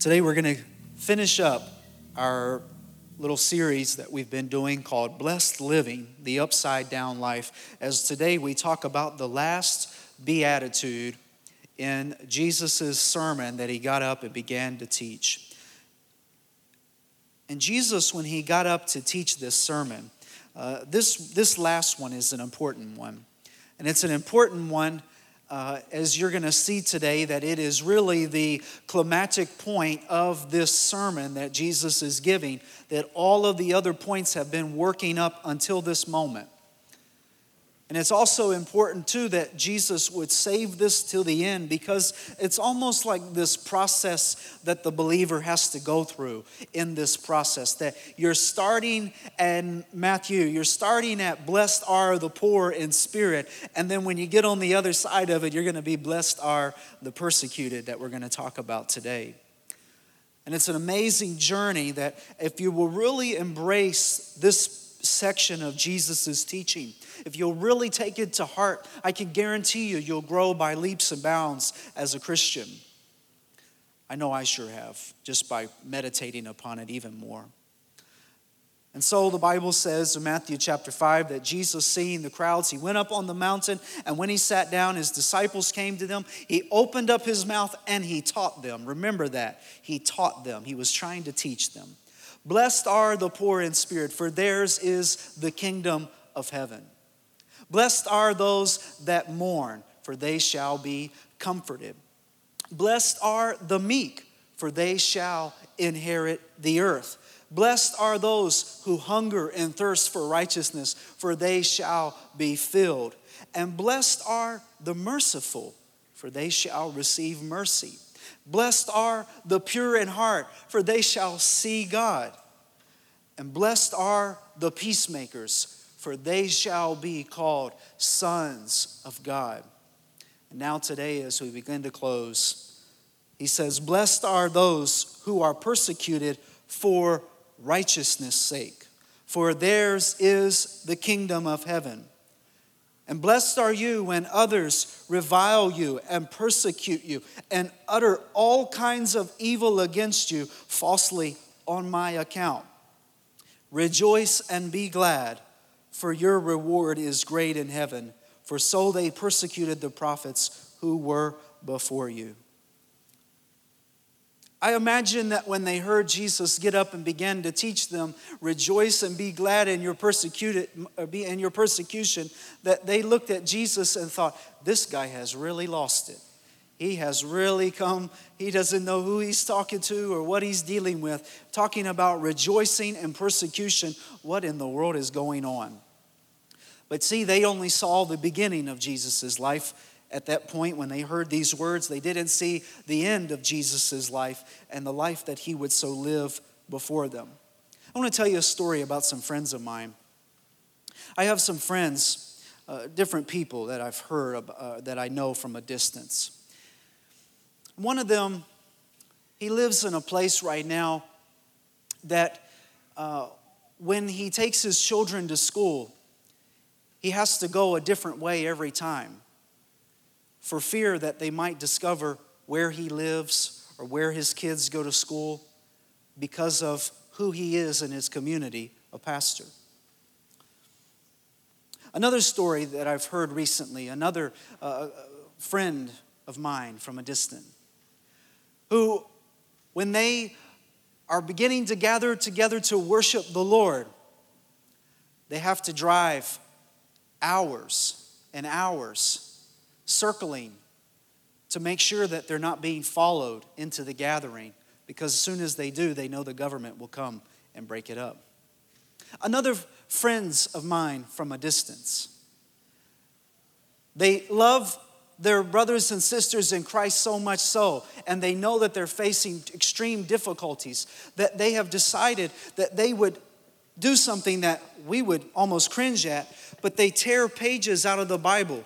Today we're going to finish up our little series that we've been doing called Blessed Living, the Upside Down Life. As today we talk about the last beatitude in Jesus' sermon that he got up and began to teach. And Jesus, when he got up to teach this sermon, uh, this, this last one is an important one. And it's an important one uh, as you're going to see today, that it is really the climatic point of this sermon that Jesus is giving, that all of the other points have been working up until this moment. And it's also important, too, that Jesus would save this till the end because it's almost like this process that the believer has to go through in this process. That you're starting and Matthew, you're starting at blessed are the poor in spirit. And then when you get on the other side of it, you're going to be blessed are the persecuted that we're going to talk about today. And it's an amazing journey that if you will really embrace this section of Jesus' teaching, if you'll really take it to heart, I can guarantee you, you'll grow by leaps and bounds as a Christian. I know I sure have, just by meditating upon it even more. And so the Bible says in Matthew chapter 5 that Jesus, seeing the crowds, he went up on the mountain, and when he sat down, his disciples came to them. He opened up his mouth and he taught them. Remember that. He taught them, he was trying to teach them. Blessed are the poor in spirit, for theirs is the kingdom of heaven. Blessed are those that mourn, for they shall be comforted. Blessed are the meek, for they shall inherit the earth. Blessed are those who hunger and thirst for righteousness, for they shall be filled. And blessed are the merciful, for they shall receive mercy. Blessed are the pure in heart, for they shall see God. And blessed are the peacemakers, for they shall be called sons of God. And now, today, as we begin to close, he says, Blessed are those who are persecuted for righteousness' sake, for theirs is the kingdom of heaven. And blessed are you when others revile you and persecute you and utter all kinds of evil against you falsely on my account. Rejoice and be glad for your reward is great in heaven, for so they persecuted the prophets who were before you. I imagine that when they heard Jesus get up and begin to teach them, rejoice and be glad in your persecuted uh, in your persecution, that they looked at Jesus and thought, this guy has really lost it. He has really come, he doesn't know who he's talking to or what he's dealing with. Talking about rejoicing and persecution, what in the world is going on? But see, they only saw the beginning of Jesus' life at that point when they heard these words. They didn't see the end of Jesus' life and the life that he would so live before them. I want to tell you a story about some friends of mine. I have some friends, uh, different people that I've heard of, uh, that I know from a distance. One of them, he lives in a place right now that uh, when he takes his children to school, he has to go a different way every time for fear that they might discover where he lives or where his kids go to school because of who he is in his community, a pastor. Another story that I've heard recently, another uh, friend of mine from a distant, who, when they are beginning to gather together to worship the Lord, they have to drive hours and hours circling to make sure that they're not being followed into the gathering because as soon as they do, they know the government will come and break it up. Another friends of mine from a distance. They love their brothers and sisters in Christ so much so, and they know that they're facing extreme difficulties, that they have decided that they would do something that we would almost cringe at, but they tear pages out of the Bible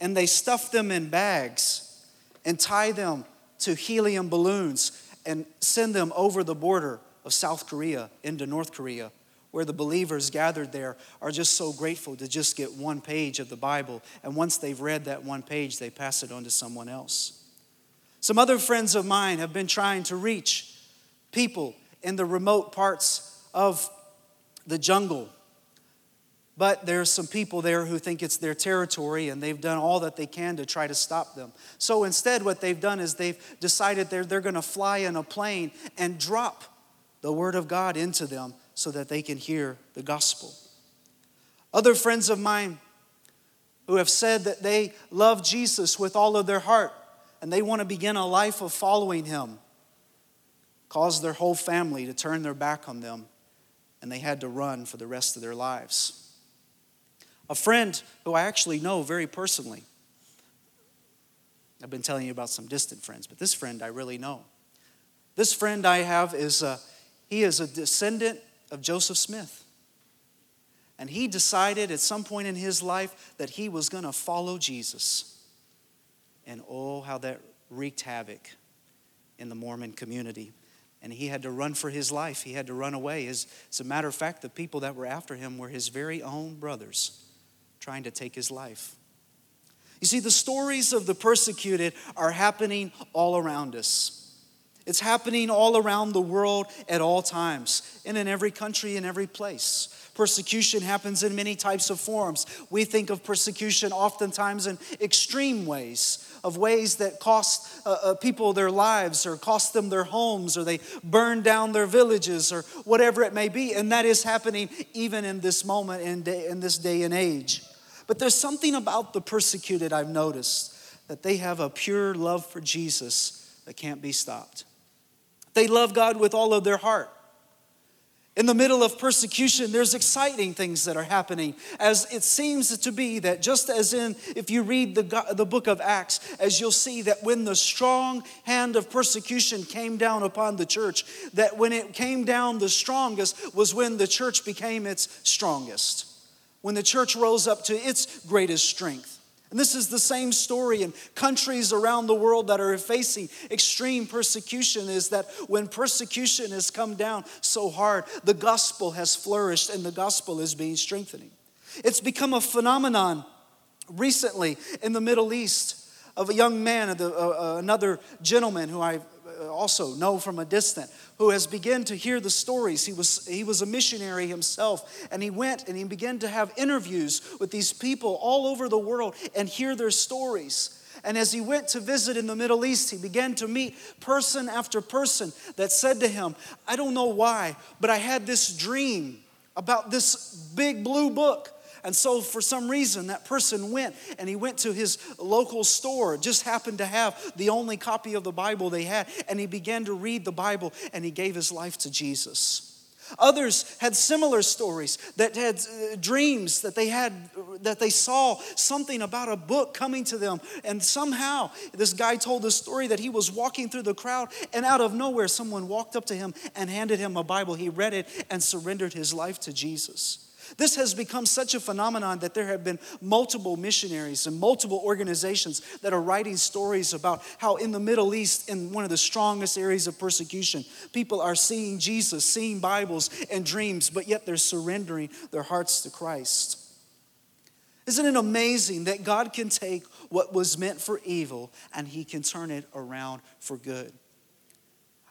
and they stuff them in bags and tie them to helium balloons and send them over the border of South Korea into North Korea, where the believers gathered there are just so grateful to just get one page of the Bible. And once they've read that one page, they pass it on to someone else. Some other friends of mine have been trying to reach people in the remote parts of the jungle. But there's some people there who think it's their territory and they've done all that they can to try to stop them. So instead, what they've done is they've decided they're, they're going to fly in a plane and drop the Word of God into them so that they can hear the gospel. Other friends of mine who have said that they love Jesus with all of their heart and they want to begin a life of following Him caused their whole family to turn their back on them and they had to run for the rest of their lives. A friend who I actually know very personally. I've been telling you about some distant friends, but this friend I really know. This friend I have is a, he is a descendant of Joseph Smith. And he decided at some point in his life that he was going to follow Jesus. And oh, how that wreaked havoc in the Mormon community. And he had to run for his life. He had to run away. As, as a matter of fact, the people that were after him were his very own brothers trying to take his life. You see, the stories of the persecuted are happening all around us. It's happening all around the world at all times, and in every country, in every place. Persecution happens in many types of forms. We think of persecution oftentimes in extreme ways, of ways that cost uh, uh, people their lives or cost them their homes or they burn down their villages or whatever it may be. And that is happening even in this moment in this day and age. But there's something about the persecuted I've noticed that they have a pure love for Jesus that can't be stopped. They love God with all of their heart. In the middle of persecution, there's exciting things that are happening. As it seems to be that just as in, if you read the, the book of Acts, as you'll see that when the strong hand of persecution came down upon the church, that when it came down the strongest was when the church became its strongest when the church rose up to its greatest strength. And this is the same story in countries around the world that are facing extreme persecution is that when persecution has come down so hard, the gospel has flourished and the gospel is being strengthening. It's become a phenomenon recently in the Middle East of a young man, uh, uh, another gentleman who I uh, also know from a distant, who has begun to hear the stories. He was, he was a missionary himself, and he went and he began to have interviews with these people all over the world and hear their stories. And as he went to visit in the Middle East, he began to meet person after person that said to him, I don't know why, but I had this dream about this big blue book and so, for some reason, that person went and he went to his local store, just happened to have the only copy of the Bible they had, and he began to read the Bible and he gave his life to Jesus. Others had similar stories that had uh, dreams that they had that they saw something about a book coming to them and somehow this guy told the story that he was walking through the crowd and out of nowhere someone walked up to him and handed him a Bible he read it and surrendered his life to Jesus. This has become such a phenomenon that there have been multiple missionaries and multiple organizations that are writing stories about how in the Middle East, in one of the strongest areas of persecution, people are seeing Jesus, seeing Bibles and dreams, but yet they're surrendering their hearts to Christ. Isn't it amazing that God can take what was meant for evil and He can turn it around for good?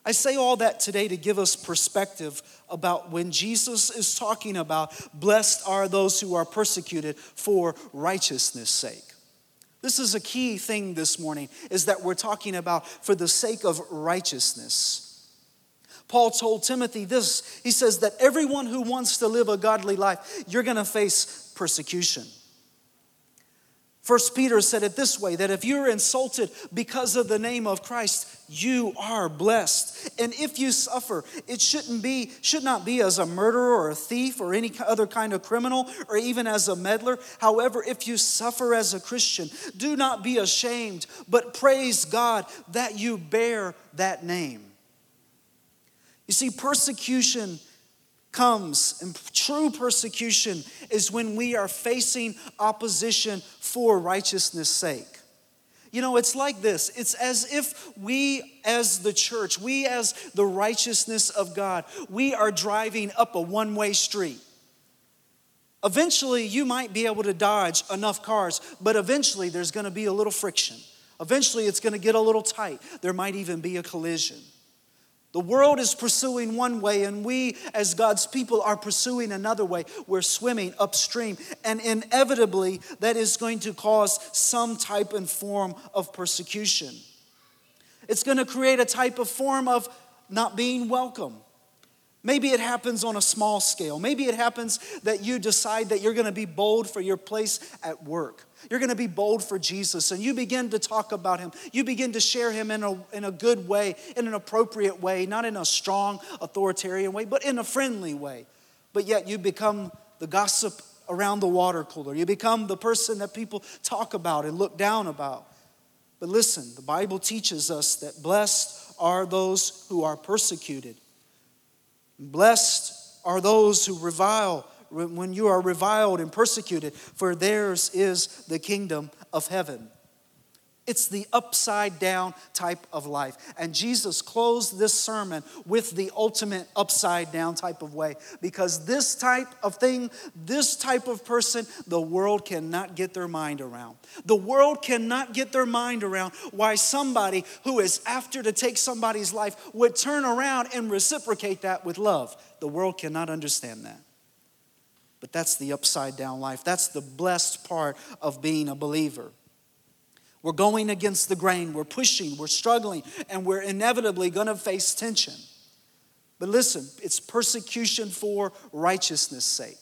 I say all that today to give us perspective about when Jesus is talking about blessed are those who are persecuted for righteousness' sake. This is a key thing this morning is that we're talking about for the sake of righteousness. Paul told Timothy this. He says that everyone who wants to live a godly life, you're going to face persecution. First Peter said it this way that if you're insulted because of the name of Christ, you are blessed. And if you suffer, it shouldn't be should not be as a murderer or a thief or any other kind of criminal or even as a meddler. However, if you suffer as a Christian, do not be ashamed, but praise God that you bear that name. You see persecution comes, and true persecution is when we are facing opposition for righteousness' sake. You know, it's like this it's as if we, as the church, we, as the righteousness of God, we are driving up a one way street. Eventually, you might be able to dodge enough cars, but eventually there's going to be a little friction Eventually, it's going to get a little tight. There might even be a collision. The world is pursuing one way, and we, as God's people, are pursuing another way. We're swimming upstream, and inevitably, that is going to cause some type and form of persecution. It's going to create a type of form of not being welcome. Maybe it happens on a small scale. Maybe it happens that you decide that you're going to be bold for your place at work. You're going to be bold for Jesus and you begin to talk about him. You begin to share him in a, in a good way, in an appropriate way, not in a strong authoritarian way, but in a friendly way. But yet you become the gossip around the water cooler. You become the person that people talk about and look down about. But listen, the Bible teaches us that blessed are those who are persecuted Blessed are those who revile when you are reviled and persecuted, for theirs is the kingdom of heaven. It's the upside down type of life. And Jesus closed this sermon with the ultimate upside down type of way because this type of thing, this type of person, the world cannot get their mind around. The world cannot get their mind around why somebody who is after to take somebody's life would turn around and reciprocate that with love. The world cannot understand that. But that's the upside down life. That's the blessed part of being a believer. We're going against the grain, we're pushing, we're struggling, and we're inevitably going to face tension. But listen, it's persecution for righteousness' sake.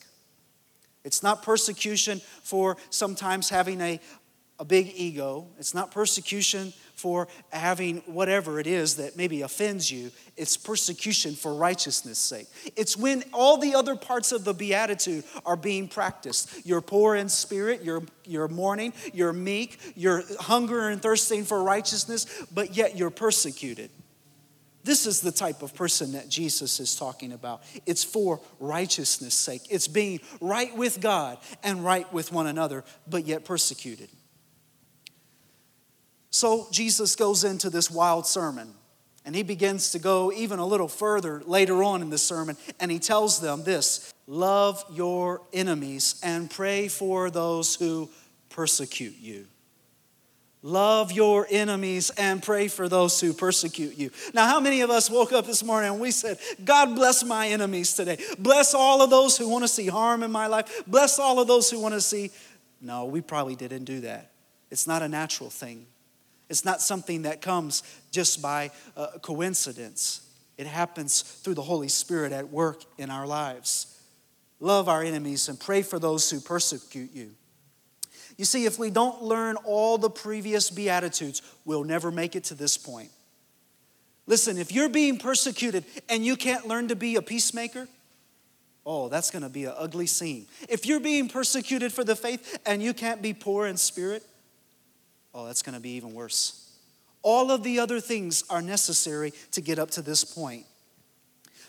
It's not persecution for sometimes having a, a big ego. It's not persecution for having whatever it is that maybe offends you. It's persecution for righteousness' sake. It's when all the other parts of the beatitude are being practiced. You're poor in spirit, you're, you're mourning, you're meek, you're hunger and thirsting for righteousness, but yet you're persecuted. This is the type of person that Jesus is talking about. It's for righteousness' sake. It's being right with God and right with one another, but yet persecuted. So Jesus goes into this wild sermon. And he begins to go even a little further later on in the sermon, and he tells them this Love your enemies and pray for those who persecute you. Love your enemies and pray for those who persecute you. Now, how many of us woke up this morning and we said, God bless my enemies today? Bless all of those who want to see harm in my life. Bless all of those who want to see. No, we probably didn't do that. It's not a natural thing. It's not something that comes just by uh, coincidence. It happens through the Holy Spirit at work in our lives. Love our enemies and pray for those who persecute you. You see, if we don't learn all the previous Beatitudes, we'll never make it to this point. Listen, if you're being persecuted and you can't learn to be a peacemaker, oh, that's to be an ugly scene. If you're being persecuted for the faith and you can't be poor in spirit, oh, that's going to be even worse. All of the other things are necessary to get up to this point.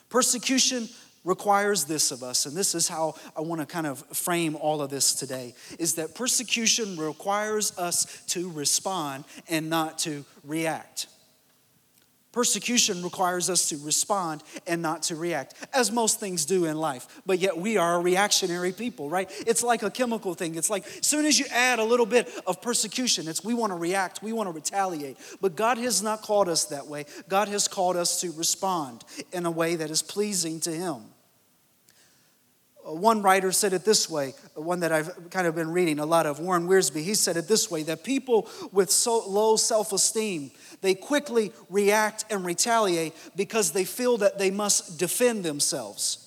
Persecution requires this of us and this is how i want to kind of frame all of this today is that persecution requires us to respond and not to react Persecution requires us to respond and not to react, as most things do in life. But yet we are a reactionary people, right? It's like a chemical thing. It's like as soon as you add a little bit of persecution, it's we want to react, we want to retaliate. But God has not called us that way. God has called us to respond in a way that is pleasing to Him. Uh, one writer said it this way, uh, one that I've kind of been reading a lot of, Warren Wiersbe. He said it this way that people with so low self esteem, they quickly react and retaliate because they feel that they must defend themselves.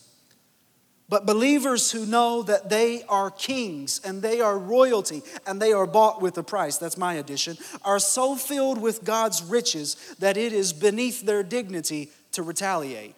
But believers who know that they are kings and they are royalty and they are bought with a price, that's my addition, are so filled with God's riches that it is beneath their dignity to retaliate.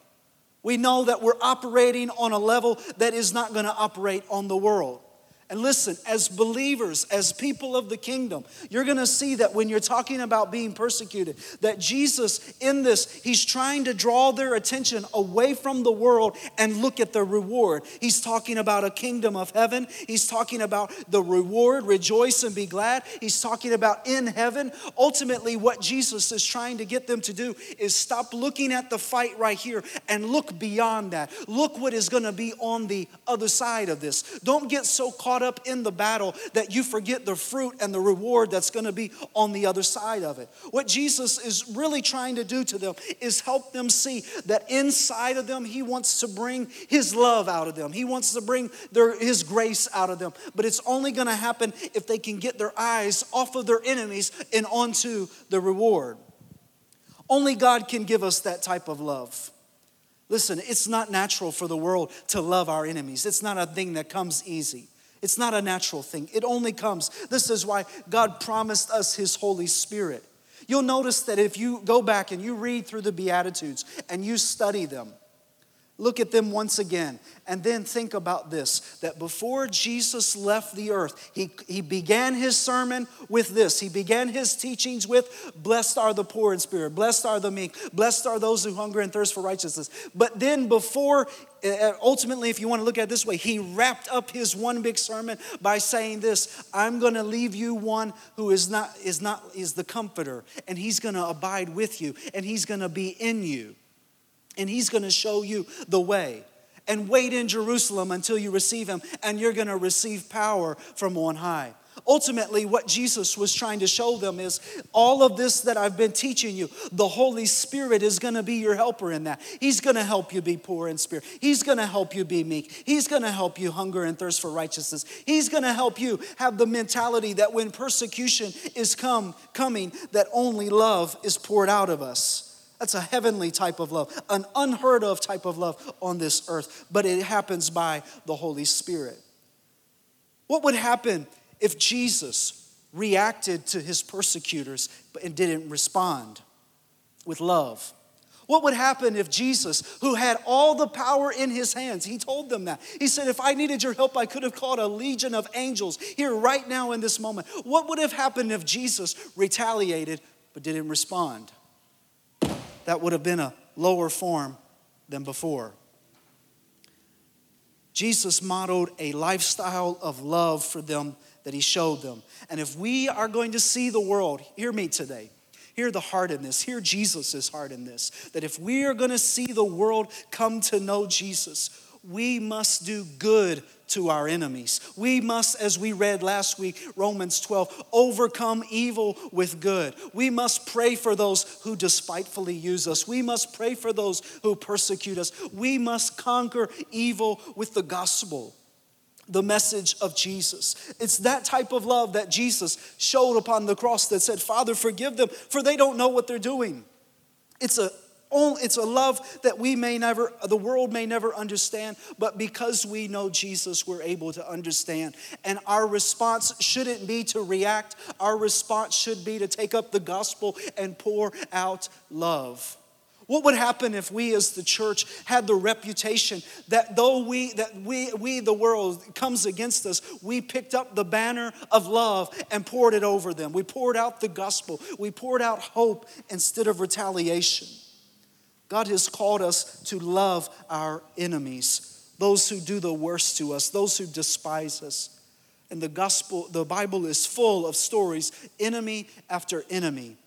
We know that we're operating on a level that is not going to operate on the world. And listen, as believers, as people of the kingdom, you're going to see that when you're talking about being persecuted, that Jesus in this, he's trying to draw their attention away from the world and look at the reward. He's talking about a kingdom of heaven. He's talking about the reward, rejoice and be glad. He's talking about in heaven. Ultimately, what Jesus is trying to get them to do is stop looking at the fight right here and look beyond that. Look what is going to be on the other side of this. Don't get so caught caught up in the battle that you forget the fruit and the reward that's going to be on the other side of it. What Jesus is really trying to do to them is help them see that inside of them, He wants to bring His love out of them. He wants to bring their, His grace out of them. But it's only going to happen if they can get their eyes off of their enemies and onto the reward. Only God can give us that type of love. Listen, it's not natural for the world to love our enemies. It's not a thing that comes easy. It's not a natural thing. It only comes. This is why God promised us His Holy Spirit. You'll notice that if you go back and you read through the Beatitudes and you study them, Look at them once again. And then think about this that before Jesus left the earth, he, he began his sermon with this. He began his teachings with, Blessed are the poor in spirit, blessed are the meek, blessed are those who hunger and thirst for righteousness. But then, before, uh, ultimately, if you want to look at it this way, he wrapped up his one big sermon by saying this I'm going to leave you one who is not, is not, is the comforter, and he's going to abide with you, and he's going to be in you and he's going to show you the way. And wait in Jerusalem until you receive him, and you're going to receive power from on high. Ultimately, what Jesus was trying to show them is all of this that I've been teaching you, the Holy Spirit is going to be your helper in that. He's going to help you be poor in spirit. He's going to help you be meek. He's going to help you hunger and thirst for righteousness. He's going to help you have the mentality that when persecution is come coming, that only love is poured out of us. That's a heavenly type of love, an unheard of type of love on this earth, but it happens by the Holy Spirit. What would happen if Jesus reacted to his persecutors and didn't respond with love? What would happen if Jesus, who had all the power in his hands, he told them that. He said, If I needed your help, I could have called a legion of angels here right now in this moment. What would have happened if Jesus retaliated but didn't respond? That would have been a lower form than before. Jesus modeled a lifestyle of love for them that he showed them. And if we are going to see the world, hear me today. Hear the heart in this. Hear Jesus' heart in this. That if we are going to see the world come to know Jesus, we must do good to our enemies. We must, as we read last week, Romans 12, overcome evil with good. We must pray for those who despitefully use us. We must pray for those who persecute us. We must conquer evil with the gospel the message of Jesus. It's that type of love that Jesus showed upon the cross that said, Father, forgive them, for they don't know what they're doing. It's a it's a love that we may never, the world may never understand, but because we know Jesus, we're able to understand. And our response shouldn't be to react, our response should be to take up the gospel and pour out love. What would happen if we as the church had the reputation that though we that we we the world comes against us, we picked up the banner of love and poured it over them. We poured out the gospel. We poured out hope instead of retaliation. God has called us to love our enemies, those who do the worst to us, those who despise us. And the gospel, the Bible is full of stories, enemy after enemy,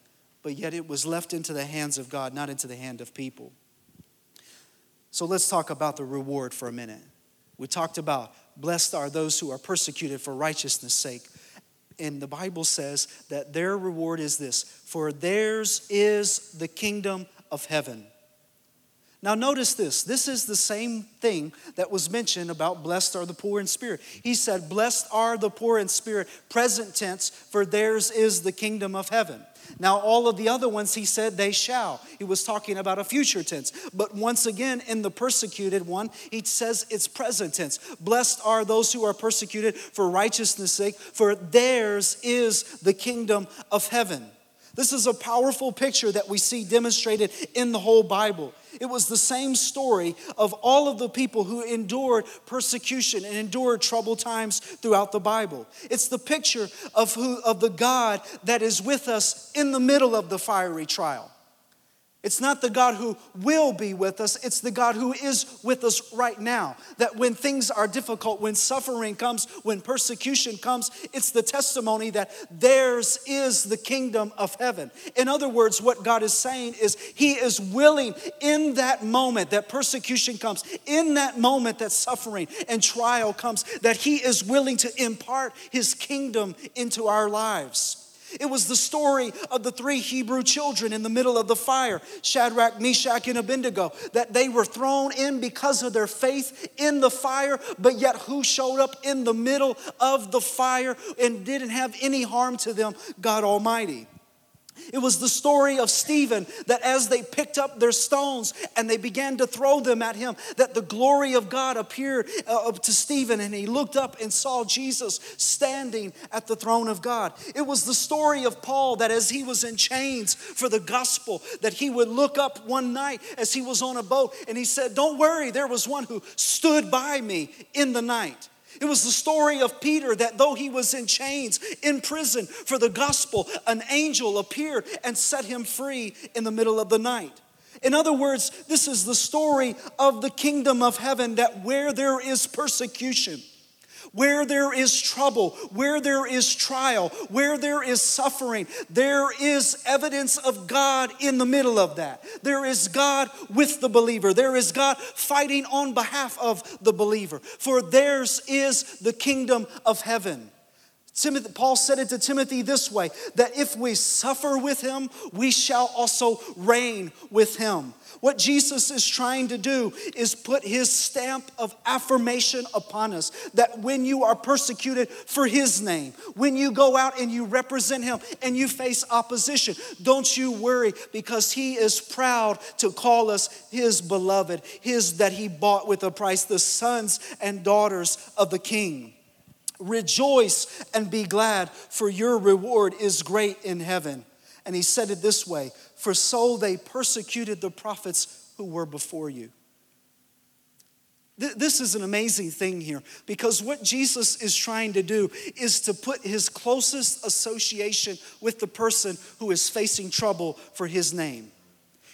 but yet it was left into the hands of God, not into the hand of people. So let's talk about the reward for a minute. We talked about blessed are those who are persecuted for righteousness' sake. And the Bible says that their reward is this for theirs is the kingdom of heaven. Now, notice this. This is the same thing that was mentioned about blessed are the poor in spirit. He said, Blessed are the poor in spirit, present tense, for theirs is the kingdom of heaven. Now, all of the other ones, he said, they shall. He was talking about a future tense. But once again, in the persecuted one, he says it's present tense. Blessed are those who are persecuted for righteousness' sake, for theirs is the kingdom of heaven. This is a powerful picture that we see demonstrated in the whole Bible. It was the same story of all of the people who endured persecution and endured troubled times throughout the Bible. It's the picture of who of the God that is with us in the middle of the fiery trial. It's not the God who will be with us, it's the God who is with us right now. That when things are difficult, when suffering comes, when persecution comes, it's the testimony that theirs is the kingdom of heaven. In other words, what God is saying is He is willing in that moment that persecution comes, in that moment that suffering and trial comes, that He is willing to impart His kingdom into our lives. It was the story of the three Hebrew children in the middle of the fire Shadrach, Meshach, and Abednego that they were thrown in because of their faith in the fire, but yet who showed up in the middle of the fire and didn't have any harm to them? God Almighty. It was the story of Stephen that as they picked up their stones and they began to throw them at him, that the glory of God appeared uh, to Stephen and he looked up and saw Jesus standing at the throne of God. It was the story of Paul that as he was in chains for the gospel, that he would look up one night as he was on a boat and he said, Don't worry, there was one who stood by me in the night. It was the story of Peter that though he was in chains, in prison for the gospel, an angel appeared and set him free in the middle of the night. In other words, this is the story of the kingdom of heaven that where there is persecution, where there is trouble, where there is trial, where there is suffering, there is evidence of God in the middle of that. There is God with the believer. There is God fighting on behalf of the believer. For theirs is the kingdom of heaven. Timothy, Paul said it to Timothy this way that if we suffer with him, we shall also reign with him. What Jesus is trying to do is put his stamp of affirmation upon us that when you are persecuted for his name, when you go out and you represent him and you face opposition, don't you worry because he is proud to call us his beloved, his that he bought with a price, the sons and daughters of the king. Rejoice and be glad, for your reward is great in heaven. And he said it this way For so they persecuted the prophets who were before you. This is an amazing thing here because what Jesus is trying to do is to put his closest association with the person who is facing trouble for his name.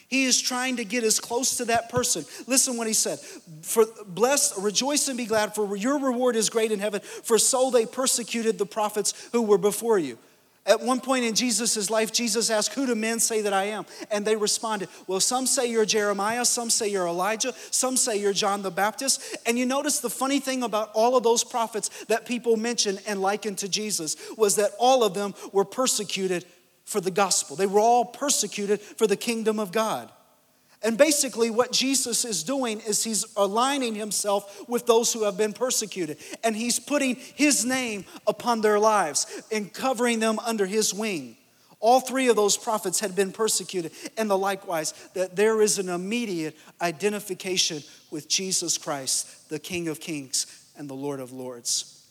He is trying to get as close to that person. Listen what he said. For blessed, rejoice and be glad, for your reward is great in heaven, for so they persecuted the prophets who were before you. At one point in Jesus' life, Jesus asked, Who do men say that I am? And they responded, Well, some say you're Jeremiah, some say you're Elijah, some say you're John the Baptist. And you notice the funny thing about all of those prophets that people mention and liken to Jesus was that all of them were persecuted for the gospel. They were all persecuted for the kingdom of God. And basically, what Jesus is doing is he's aligning himself with those who have been persecuted. And he's putting his name upon their lives and covering them under his wing. All three of those prophets had been persecuted, and the likewise, that there is an immediate identification with Jesus Christ, the King of Kings and the Lord of Lords.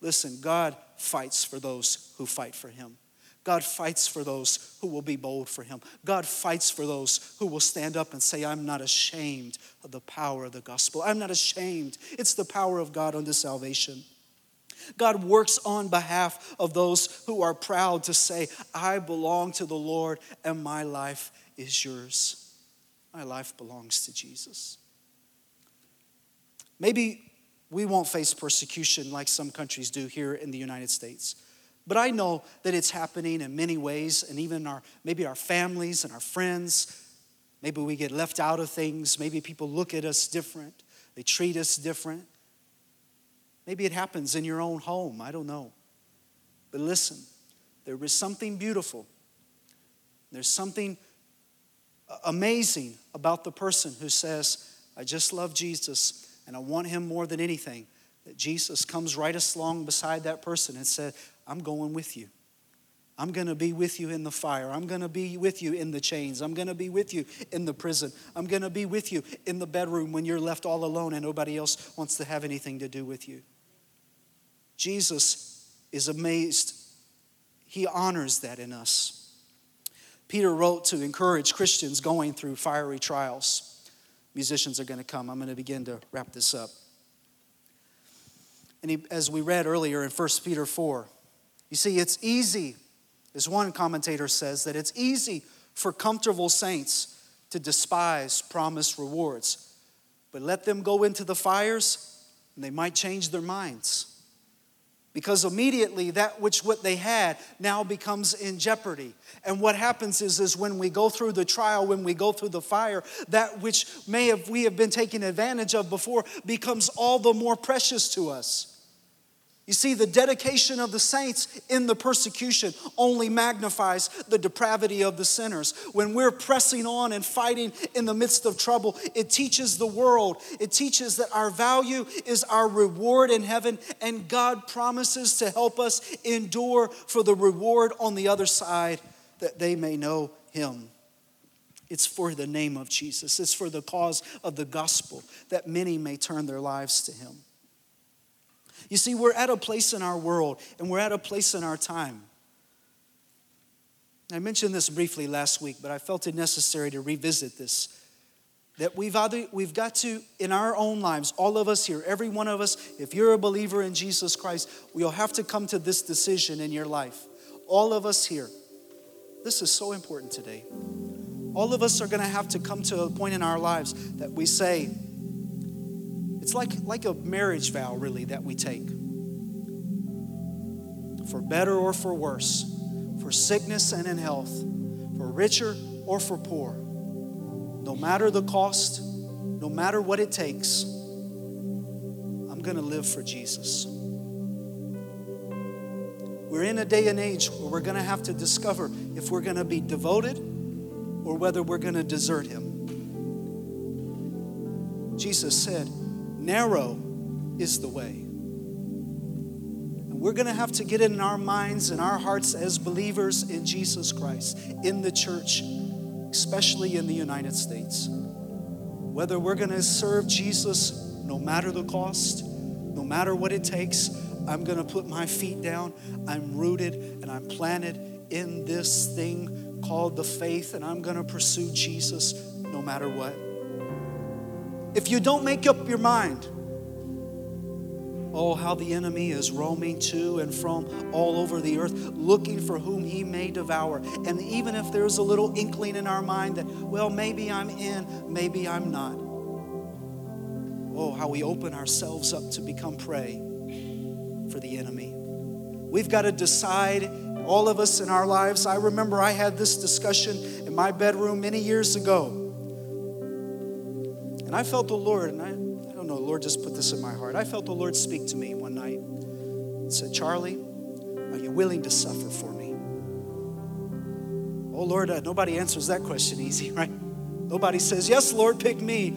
Listen, God fights for those who fight for him. God fights for those who will be bold for him. God fights for those who will stand up and say, I'm not ashamed of the power of the gospel. I'm not ashamed. It's the power of God unto salvation. God works on behalf of those who are proud to say, I belong to the Lord and my life is yours. My life belongs to Jesus. Maybe we won't face persecution like some countries do here in the United States. But I know that it's happening in many ways, and even our maybe our families and our friends. Maybe we get left out of things. Maybe people look at us different. They treat us different. Maybe it happens in your own home. I don't know. But listen, there is something beautiful. There's something amazing about the person who says, I just love Jesus and I want him more than anything. That Jesus comes right along beside that person and said, I'm going with you. I'm going to be with you in the fire. I'm going to be with you in the chains. I'm going to be with you in the prison. I'm going to be with you in the bedroom when you're left all alone and nobody else wants to have anything to do with you. Jesus is amazed. He honors that in us. Peter wrote to encourage Christians going through fiery trials. Musicians are going to come. I'm going to begin to wrap this up. And he, as we read earlier in 1 Peter 4, you see, it's easy, as one commentator says, that it's easy for comfortable saints to despise promised rewards. But let them go into the fires, and they might change their minds. Because immediately that which what they had now becomes in jeopardy. And what happens is, is when we go through the trial, when we go through the fire, that which may have we have been taken advantage of before becomes all the more precious to us. You see, the dedication of the saints in the persecution only magnifies the depravity of the sinners. When we're pressing on and fighting in the midst of trouble, it teaches the world, it teaches that our value is our reward in heaven, and God promises to help us endure for the reward on the other side that they may know Him. It's for the name of Jesus, it's for the cause of the gospel that many may turn their lives to Him. You see, we're at a place in our world and we're at a place in our time. I mentioned this briefly last week, but I felt it necessary to revisit this. That we've, either, we've got to, in our own lives, all of us here, every one of us, if you're a believer in Jesus Christ, we'll have to come to this decision in your life. All of us here. This is so important today. All of us are going to have to come to a point in our lives that we say, it's like, like a marriage vow, really, that we take. For better or for worse, for sickness and in health, for richer or for poor. No matter the cost, no matter what it takes, I'm going to live for Jesus. We're in a day and age where we're going to have to discover if we're going to be devoted or whether we're going to desert Him. Jesus said, Narrow is the way. And we're going to have to get it in our minds and our hearts as believers in Jesus Christ, in the church, especially in the United States. Whether we're going to serve Jesus no matter the cost, no matter what it takes, I'm going to put my feet down. I'm rooted and I'm planted in this thing called the faith, and I'm going to pursue Jesus no matter what. If you don't make up your mind, oh, how the enemy is roaming to and from all over the earth, looking for whom he may devour. And even if there's a little inkling in our mind that, well, maybe I'm in, maybe I'm not. Oh, how we open ourselves up to become prey for the enemy. We've got to decide, all of us in our lives. I remember I had this discussion in my bedroom many years ago and I felt the Lord, and I, I don't know, the Lord just put this in my heart. I felt the Lord speak to me one night and said, Charlie, are you willing to suffer for me? Oh, Lord, uh, nobody answers that question easy, right? Nobody says, Yes, Lord, pick me.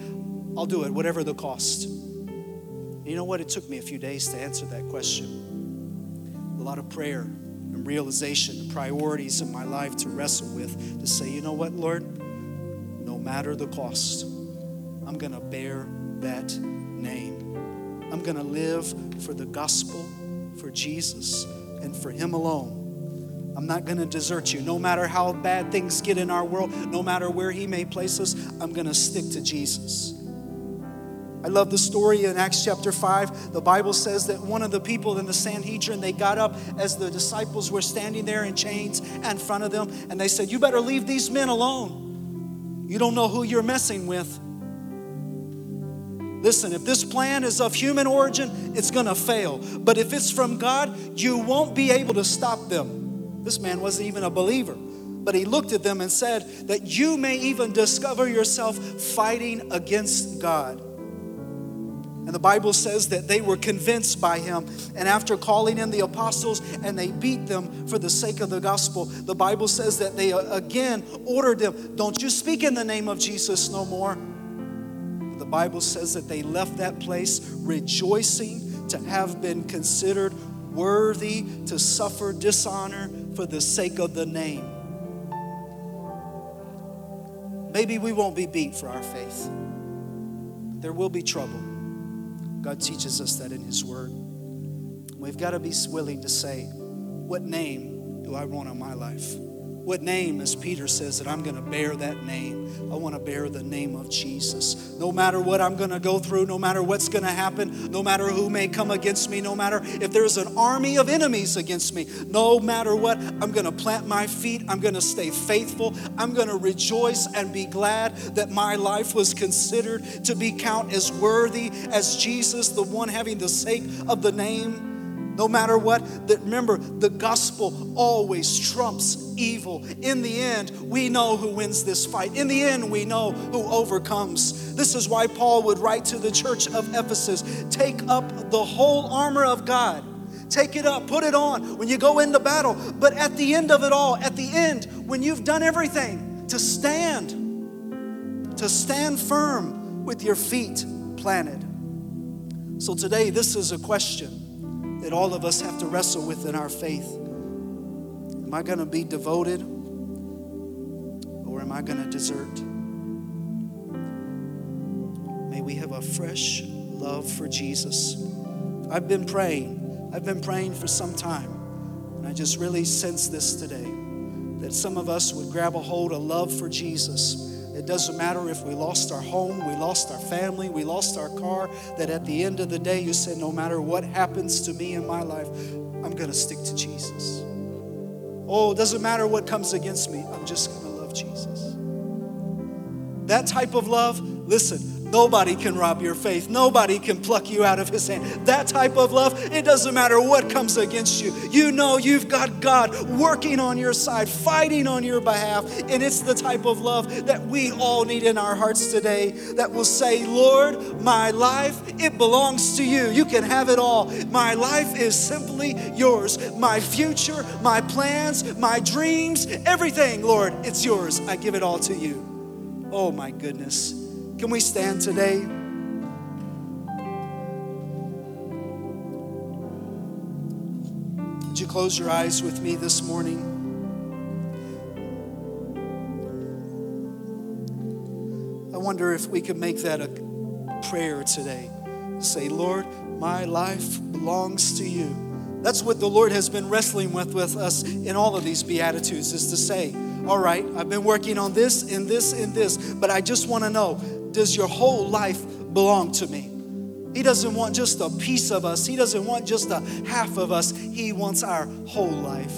I'll do it, whatever the cost. you know what? It took me a few days to answer that question. A lot of prayer and realization, the priorities in my life to wrestle with, to say, you know what, Lord? No matter the cost, I'm going to bear that name. I'm going to live for the gospel, for Jesus, and for Him alone. I'm not going to desert you. No matter how bad things get in our world, no matter where He may place us, I'm going to stick to Jesus. I love the story in Acts chapter 5. The Bible says that one of the people in the Sanhedrin, they got up as the disciples were standing there in chains in front of them, and they said, You better leave these men alone. You don't know who you're messing with. Listen, if this plan is of human origin, it's going to fail. But if it's from God, you won't be able to stop them. This man wasn't even a believer, but he looked at them and said that you may even discover yourself fighting against God. And the Bible says that they were convinced by him. And after calling in the apostles and they beat them for the sake of the gospel, the Bible says that they uh, again ordered them, Don't you speak in the name of Jesus no more. The Bible says that they left that place rejoicing to have been considered worthy to suffer dishonor for the sake of the name. Maybe we won't be beat for our faith. There will be trouble. God teaches us that in His Word. We've got to be willing to say, What name do I want in my life? What name, as Peter says, that I'm going to bear that name? I want to bear the name of Jesus. No matter what I'm going to go through, no matter what's going to happen, no matter who may come against me, no matter if there's an army of enemies against me, no matter what, I'm going to plant my feet. I'm going to stay faithful. I'm going to rejoice and be glad that my life was considered to be count as worthy as Jesus, the one having the sake of the name no matter what, that remember, the gospel always trumps evil. In the end, we know who wins this fight. In the end, we know who overcomes. This is why Paul would write to the church of Ephesus take up the whole armor of God. Take it up, put it on when you go into battle. But at the end of it all, at the end, when you've done everything, to stand, to stand firm with your feet planted. So today, this is a question that all of us have to wrestle with in our faith. Am I going to be devoted or am I going to desert? May we have a fresh love for Jesus. I've been praying. I've been praying for some time. And I just really sense this today that some of us would grab a hold of love for Jesus it doesn't matter if we lost our home, we lost our family, we lost our car, that at the end of the day, you said, no matter what happens to me in my life, I'm going to stick to Jesus. Oh, it doesn't matter what comes against me, I'm just going to love Jesus. That type of love, listen, Nobody can rob your faith. Nobody can pluck you out of his hand. That type of love, it doesn't matter what comes against you. You know you've got God working on your side, fighting on your behalf. And it's the type of love that we all need in our hearts today that will say, Lord, my life, it belongs to you. You can have it all. My life is simply yours. My future, my plans, my dreams, everything, Lord, it's yours. I give it all to you. Oh my goodness. Can we stand today? Would you close your eyes with me this morning? I wonder if we could make that a prayer today. Say, Lord, my life belongs to you. That's what the Lord has been wrestling with with us in all of these beatitudes is to say, all right, I've been working on this and this and this, but I just want to know does your whole life belong to me? He doesn't want just a piece of us. He doesn't want just a half of us. He wants our whole life.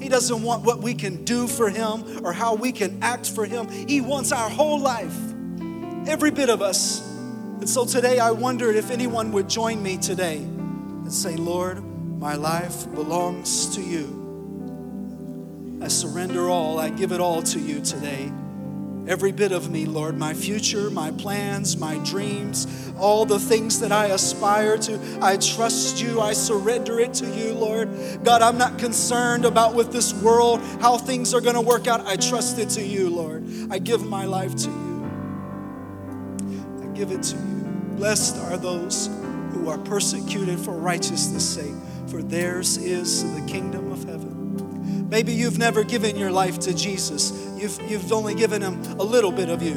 He doesn't want what we can do for Him or how we can act for Him. He wants our whole life, every bit of us. And so today I wondered if anyone would join me today and say, Lord, my life belongs to you. I surrender all, I give it all to you today. Every bit of me, Lord, my future, my plans, my dreams, all the things that I aspire to, I trust you. I surrender it to you, Lord. God, I'm not concerned about with this world, how things are going to work out. I trust it to you, Lord. I give my life to you. I give it to you. Blessed are those who are persecuted for righteousness' sake, for theirs is the kingdom of heaven. Maybe you've never given your life to Jesus. You've, you've only given him a little bit of you.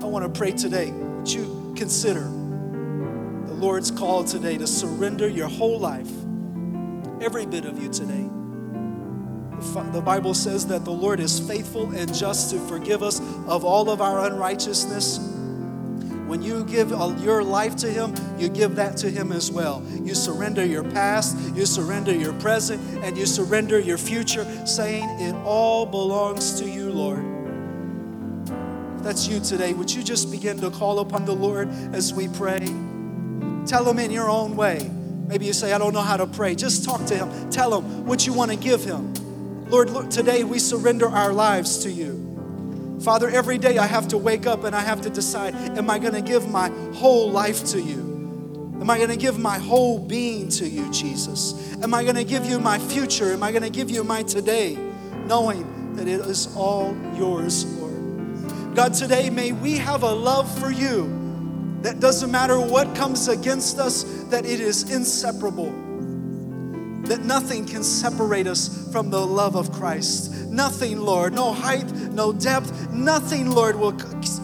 I want to pray today that you consider the Lord's call today to surrender your whole life, every bit of you today. The Bible says that the Lord is faithful and just to forgive us of all of our unrighteousness when you give your life to Him, you give that to Him as well. You surrender your past, you surrender your present, and you surrender your future, saying, It all belongs to you, Lord. If that's you today. Would you just begin to call upon the Lord as we pray? Tell Him in your own way. Maybe you say, I don't know how to pray. Just talk to Him. Tell Him what you want to give Him. Lord, look, today we surrender our lives to you. Father, every day I have to wake up and I have to decide am I going to give my whole life to you? Am I going to give my whole being to you, Jesus? Am I going to give you my future? Am I going to give you my today, knowing that it is all yours, Lord? God, today may we have a love for you that doesn't matter what comes against us, that it is inseparable that nothing can separate us from the love of Christ. Nothing, Lord, no height, no depth, nothing, Lord, will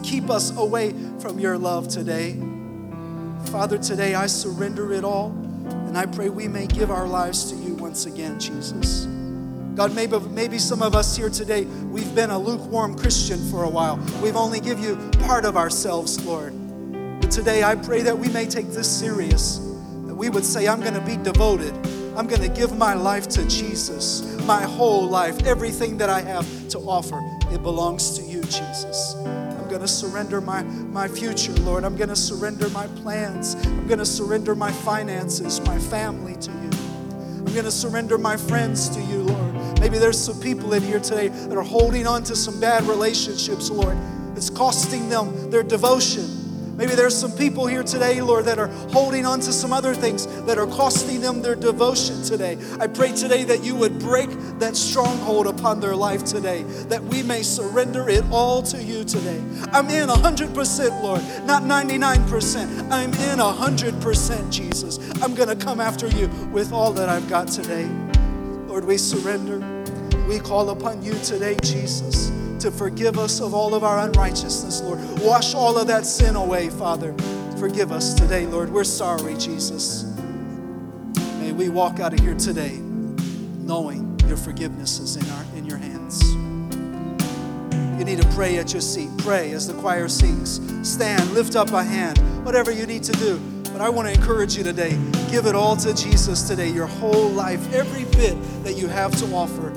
keep us away from your love today. Father, today I surrender it all, and I pray we may give our lives to you once again, Jesus. God, maybe, maybe some of us here today, we've been a lukewarm Christian for a while. We've only give you part of ourselves, Lord. But today I pray that we may take this serious, that we would say, I'm going to be devoted. I'm going to give my life to Jesus, my whole life, everything that I have to offer. It belongs to you, Jesus. I'm going to surrender my, my future, Lord. I'm going to surrender my plans. I'm going to surrender my finances, my family to you. I'm going to surrender my friends to you, Lord. Maybe there's some people in here today that are holding on to some bad relationships, Lord. It's costing them their devotion. Maybe there's some people here today, Lord, that are holding on to some other things that are costing them their devotion today. I pray today that you would break that stronghold upon their life today, that we may surrender it all to you today. I'm in 100%, Lord, not 99%. I'm in 100%, Jesus. I'm going to come after you with all that I've got today. Lord, we surrender. We call upon you today, Jesus to forgive us of all of our unrighteousness, Lord. Wash all of that sin away, Father. Forgive us today, Lord. We're sorry, Jesus. May we walk out of here today knowing your forgiveness is in, our, in your hands. You need to pray at your seat. Pray as the choir sings. Stand, lift up a hand, whatever you need to do. But I want to encourage you today give it all to Jesus today, your whole life, every bit that you have to offer